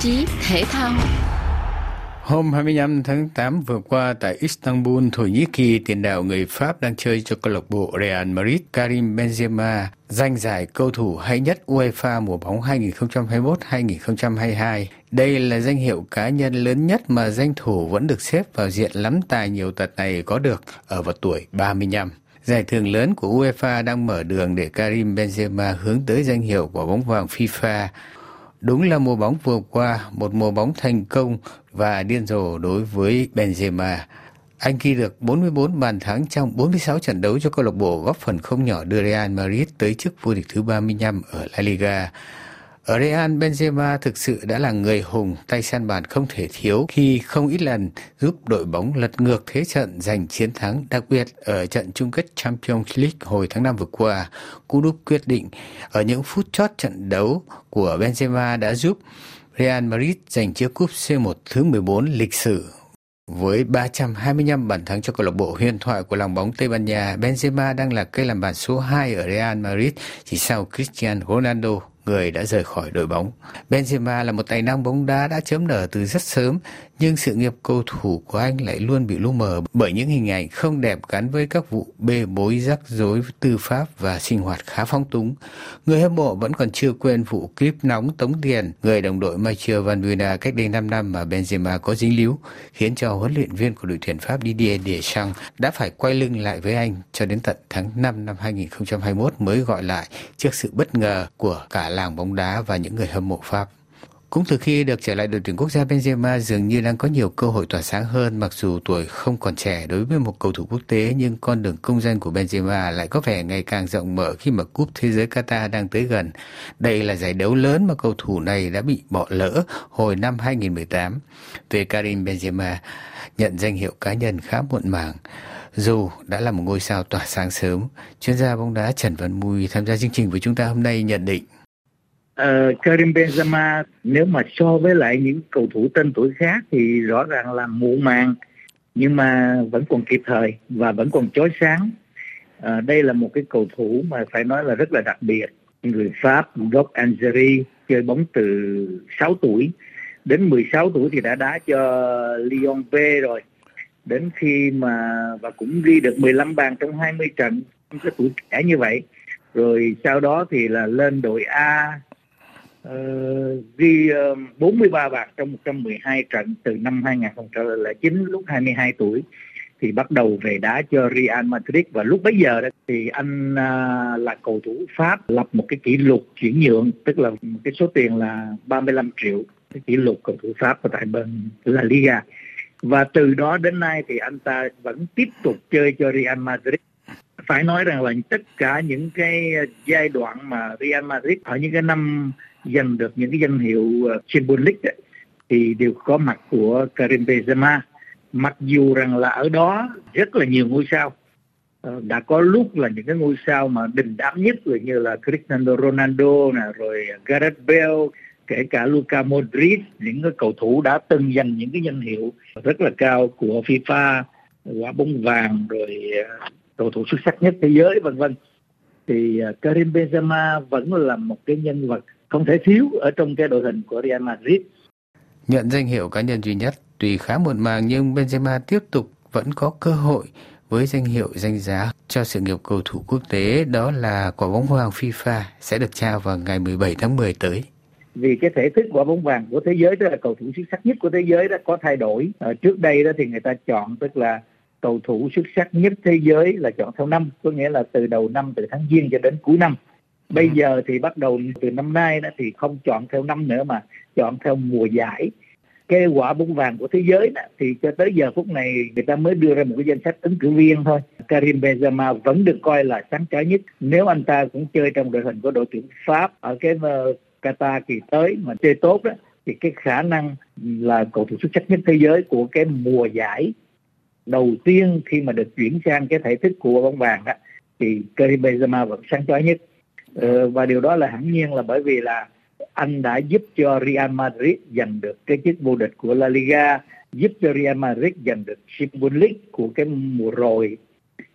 chí thể thao Hôm 25 tháng 8 vừa qua tại Istanbul, Thổ Nhĩ Kỳ, tiền đạo người Pháp đang chơi cho câu lạc bộ Real Madrid Karim Benzema giành giải cầu thủ hay nhất UEFA mùa bóng 2021-2022. Đây là danh hiệu cá nhân lớn nhất mà danh thủ vẫn được xếp vào diện lắm tài nhiều tật này có được ở vào tuổi 35. Giải thưởng lớn của UEFA đang mở đường để Karim Benzema hướng tới danh hiệu của bóng vàng FIFA. Đúng là mùa bóng vừa qua, một mùa bóng thành công và điên rồ đối với Benzema. Anh ghi được 44 bàn thắng trong 46 trận đấu cho câu lạc bộ góp phần không nhỏ đưa Real Madrid tới chức vô địch thứ 35 ở La Liga. Ở Real, Benzema thực sự đã là người hùng tay săn bàn không thể thiếu khi không ít lần giúp đội bóng lật ngược thế trận giành chiến thắng, đặc biệt ở trận chung kết Champions League hồi tháng 5 vừa qua. Cú đúp quyết định ở những phút chót trận đấu của Benzema đã giúp Real Madrid giành chiếc cúp C1 thứ 14 lịch sử với 325 bàn thắng cho câu lạc bộ huyền thoại của lòng bóng Tây Ban Nha, Benzema đang là cây làm bàn số 2 ở Real Madrid chỉ sau Cristiano Ronaldo người đã rời khỏi đội bóng. Benzema là một tài năng bóng đá đã chớm nở từ rất sớm, nhưng sự nghiệp cầu thủ của anh lại luôn bị lu mờ bởi những hình ảnh không đẹp gắn với các vụ bê bối rắc rối tư pháp và sinh hoạt khá phong túng. Người hâm mộ vẫn còn chưa quên vụ clip nóng tống tiền người đồng đội Mathieu Van Buena cách đây 5 năm mà Benzema có dính líu, khiến cho huấn luyện viên của đội tuyển Pháp Didier Deschamps đã phải quay lưng lại với anh cho đến tận tháng 5 năm 2021 mới gọi lại trước sự bất ngờ của cả làng bóng đá và những người hâm mộ Pháp. Cũng từ khi được trở lại đội tuyển quốc gia Benzema dường như đang có nhiều cơ hội tỏa sáng hơn mặc dù tuổi không còn trẻ đối với một cầu thủ quốc tế nhưng con đường công danh của Benzema lại có vẻ ngày càng rộng mở khi mà cúp thế giới Qatar đang tới gần. Đây là giải đấu lớn mà cầu thủ này đã bị bỏ lỡ hồi năm 2018. Về Karim Benzema nhận danh hiệu cá nhân khá muộn màng. Dù đã là một ngôi sao tỏa sáng sớm, chuyên gia bóng đá Trần Văn Mui tham gia chương trình với chúng ta hôm nay nhận định uh, Karim Benzema nếu mà so với lại những cầu thủ tên tuổi khác thì rõ ràng là muộn màng nhưng mà vẫn còn kịp thời và vẫn còn chói sáng. Uh, đây là một cái cầu thủ mà phải nói là rất là đặc biệt. Người Pháp gốc Algeria chơi bóng từ 6 tuổi đến 16 tuổi thì đã đá cho Lyon B rồi. Đến khi mà và cũng ghi được 15 bàn trong 20 trận cái tuổi trẻ như vậy. Rồi sau đó thì là lên đội A uh, ghi uh, 43 bàn trong 112 trận từ năm 2009 lúc 22 tuổi thì bắt đầu về đá cho Real Madrid. Và lúc bấy giờ đó thì anh uh, là cầu thủ Pháp lập một cái kỷ lục chuyển nhượng tức là một cái số tiền là 35 triệu cái kỷ lục cầu thủ Pháp ở tại bên La Liga. Và từ đó đến nay thì anh ta vẫn tiếp tục chơi cho Real Madrid. Phải nói rằng là tất cả những cái giai đoạn mà Real Madrid ở những cái năm giành được những cái danh hiệu ờ, Champions League ấy, thì đều có mặt của Karim Benzema. Mặc dù rằng là ở đó rất là nhiều ngôi sao ờ, đã có lúc là những cái ngôi sao mà đình đám nhất rồi như là Cristiano Ronaldo nè rồi Gareth Bale kể cả Luka Modric những cái cầu thủ đã từng giành những cái danh hiệu rất là cao của FIFA quả bóng vàng rồi ờ, cầu thủ xuất sắc nhất thế giới vân vân. Thì Karim Benzema vẫn là một cái nhân vật không thể thiếu ở trong cái đội hình của Real Madrid. Nhận danh hiệu cá nhân duy nhất tuy khá muộn màng nhưng Benzema tiếp tục vẫn có cơ hội với danh hiệu danh giá cho sự nghiệp cầu thủ quốc tế đó là quả bóng vàng FIFA sẽ được trao vào ngày 17 tháng 10 tới. Vì cái thể thức quả bóng vàng của thế giới tức là cầu thủ xuất sắc nhất của thế giới đó có thay đổi. À, trước đây đó thì người ta chọn tức là cầu thủ xuất sắc nhất thế giới là chọn theo năm có nghĩa là từ đầu năm từ tháng giêng cho đến cuối năm bây ừ. giờ thì bắt đầu từ năm nay đó thì không chọn theo năm nữa mà chọn theo mùa giải. Cái quả bóng vàng của thế giới đó, thì cho tới giờ phút này người ta mới đưa ra một cái danh sách ứng cử viên thôi. Karim Benzema vẫn được coi là sáng chói nhất. Nếu anh ta cũng chơi trong đội hình của đội tuyển Pháp ở cái uh, Qatar kỳ tới mà chơi tốt đó thì cái khả năng là cầu thủ xuất sắc nhất thế giới của cái mùa giải đầu tiên khi mà được chuyển sang cái thể thức của bóng vàng đó thì Karim Benzema vẫn sáng chói nhất. Ờ, Ờ, và điều đó là hẳn nhiên là bởi vì là anh đã giúp cho Real Madrid giành được cái chức vô địch của La Liga, giúp cho Real Madrid giành được Champions League của cái mùa rồi,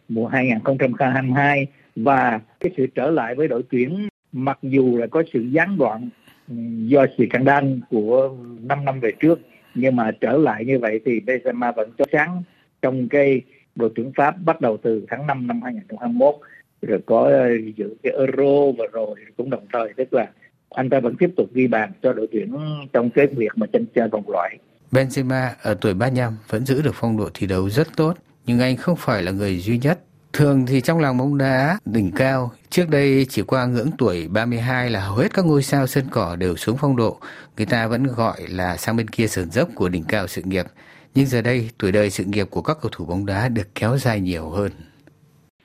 mùa 2022 và cái sự trở lại với đội tuyển mặc dù là có sự gián đoạn ừ, do sự căng đan của 5 năm về trước nhưng mà trở lại như vậy thì Benzema vẫn chói sáng trong cái đội tuyển Pháp bắt đầu từ tháng 5 năm 2021 rồi có ờ, giữ cái Euro và rồi cũng đồng thời tức là anh ta vẫn tiếp tục ghi bàn cho đội tuyển trong cái việc mà tranh chơi vòng loại. Benzema ở tuổi 35 vẫn giữ được phong độ thi đấu rất tốt, nhưng anh không phải là người duy nhất. Thường thì trong làng bóng đá đỉnh cao, trước đây chỉ qua ngưỡng tuổi 32 là hầu hết các ngôi sao sân cỏ đều xuống phong độ. Người ta vẫn gọi là sang bên kia sườn dốc của đỉnh cao sự nghiệp. Nhưng giờ đây, tuổi đời sự nghiệp của các cầu thủ bóng đá được kéo dài nhiều hơn.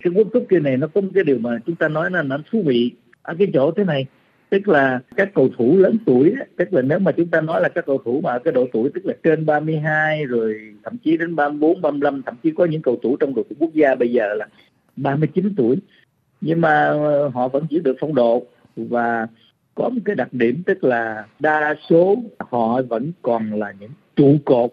Cái World Cup kia này nó có một cái điều mà chúng ta nói là nó thú vị. Ở cái chỗ thế này, tức là các cầu thủ lớn tuổi tức là nếu mà chúng ta nói là các cầu thủ mà cái độ tuổi tức là trên 32 rồi thậm chí đến 34 35 thậm chí có những cầu thủ trong đội tuyển quốc gia bây giờ là 39 tuổi. Nhưng mà ờ, họ vẫn giữ được phong độ và có một cái đặc điểm tức là đa số họ vẫn còn là những trụ cột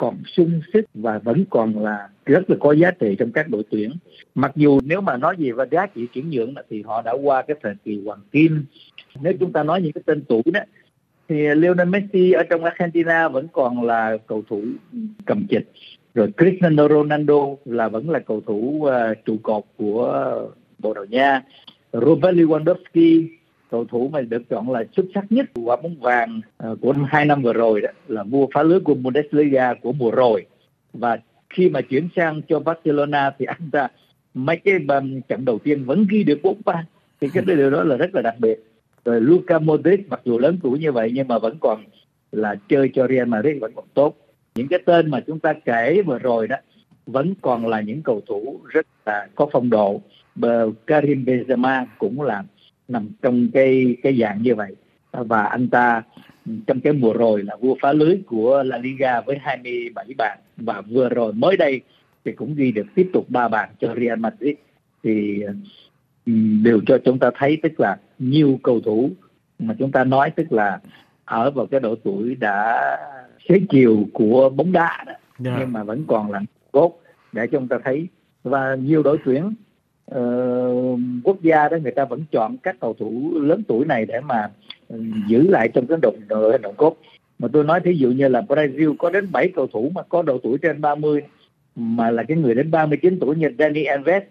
còn sung sức và vẫn còn là rất là có giá trị trong các đội tuyển. Mặc dù nếu mà nói gì về giá trị chuyển nhượng thì họ đã qua cái thời kỳ hoàng kim. Nếu chúng ta nói những cái tên tuổi đó thì Lionel Messi ở trong Argentina vẫn còn là cầu thủ cầm chịch. Rồi Cristiano Ronaldo là vẫn là cầu thủ uh, trụ cột của Bồ Đào Nha. Robert Lewandowski cầu thủ mà được chọn là xuất sắc nhất quả bóng vàng à, của của hai năm vừa rồi đó là vua phá lưới của Bundesliga của mùa rồi. Và khi mà chuyển sang cho Barcelona thì anh ta mấy cái um, trận đầu tiên vẫn ghi được bốn bàn thì cái điều đó là rất là đặc biệt. Rồi Luka Modric mặc dù lớn tuổi như vậy nhưng mà vẫn còn là chơi cho Real Madrid vẫn còn tốt. Những cái tên mà chúng ta kể vừa rồi đó vẫn còn là những cầu thủ rất là có phong độ. Bờ Karim Benzema cũng là nằm trong cái cái dạng như vậy và anh ta trong cái mùa rồi là vua phá lưới của La Liga với 27 bàn và vừa rồi mới đây thì cũng ghi được tiếp tục ba bàn cho Real Madrid thì đều cho chúng ta thấy tức là nhiều cầu thủ mà chúng ta nói tức là ở vào cái độ tuổi đã xế chiều của bóng đá đó yeah. Dạ. nhưng mà vẫn còn là cốt để chúng ta thấy và nhiều đội tuyển uh, quốc gia đó người ta vẫn chọn các cầu thủ lớn tuổi này để mà uh, giữ lại trong cái đội đội đồng cốt mà tôi nói thí dụ như là Brazil có đến 7 cầu thủ mà có độ tuổi trên 30 mà là cái người đến 39 tuổi như Dani Alves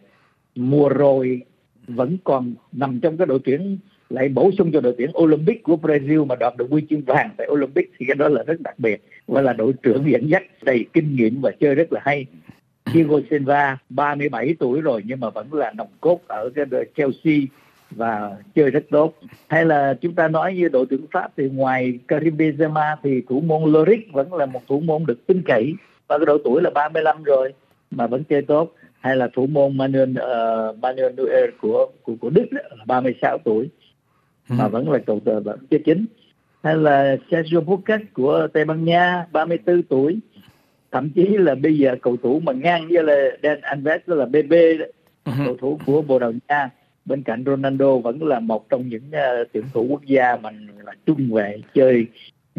mùa rồi vẫn còn nằm trong cái đội tuyển lại bổ sung cho đội tuyển Olympic của Brazil mà đoạt được huy chương vàng tại Olympic thì cái đó là rất đặc biệt và là đội trưởng dẫn dắt đầy kinh nghiệm và chơi rất là hay. Thiago Silva 37 tuổi rồi nhưng mà vẫn là nòng cốt ở cái đội Chelsea và chơi rất tốt. Hay là chúng ta nói như đội tuyển Pháp thì ngoài Karim Benzema thì thủ môn Loris vẫn là một thủ môn được tin cậy và cái độ tuổi là 35 rồi mà vẫn chơi tốt hay là thủ môn Manuel uh, Manuel Neuer của của của Đức đó, là 36 tuổi mà ừ. vẫn là cầu thủ vẫn chơi chính hay là Sergio Busquets của Tây Ban Nha 34 tuổi thậm chí là bây giờ cầu thủ mà ngang với là Dan Alves là BB đó, ừ. cầu thủ của Bồ Đào Nha. Bên cạnh Ronaldo vẫn là một trong những uh, tuyển thủ quốc gia mà là trung vệ chơi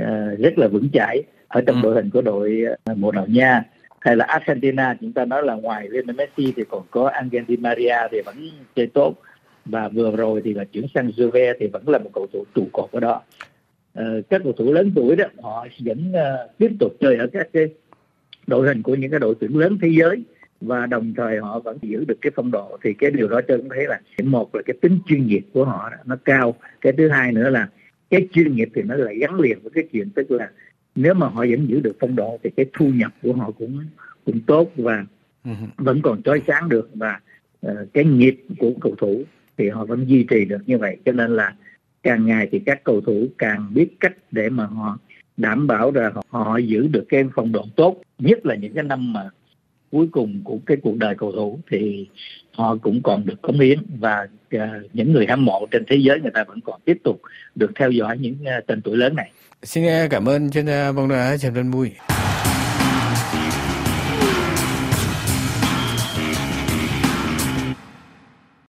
uh, rất là vững chãi ở trong ừ. đội hình của đội uh, Bồ Đào Nha. Hay là Argentina chúng ta nói là ngoài Lionel Messi thì còn có Angel Di Maria thì vẫn chơi tốt. Và vừa rồi thì là chuyển sang Juve thì vẫn là một cầu thủ trụ cột ở đó. Ờ, các cầu thủ lớn tuổi đó họ vẫn uh, tiếp tục chơi ở các cái đội hình của những cái đội tuyển lớn thế giới và đồng thời họ vẫn giữ được cái phong độ. Thì cái điều đó cho chúng thấy là một là cái tính chuyên nghiệp của họ đó, nó cao. Cái thứ hai nữa là cái chuyên nghiệp thì nó lại gắn liền với cái chuyện tức là nếu mà họ vẫn giữ được phong độ thì cái thu nhập của họ cũng cũng tốt và ừ. vẫn còn chói sáng được. Và uh, cái nghiệp của cầu thủ thì họ vẫn duy trì được như vậy. Cho nên là càng ngày thì các cầu thủ càng biết cách để mà họ đảm bảo là họ, họ giữ được cái phong độ tốt nhất là những cái năm mà cuối cùng của cái cuộc đời cầu thủ thì họ cũng còn được cống hiến và uh, những người hâm mộ trên thế giới người ta vẫn còn tiếp tục được theo dõi những uh, tên tuổi lớn này Xin cảm ơn chuyên gia bóng đá Trần Văn Bùi.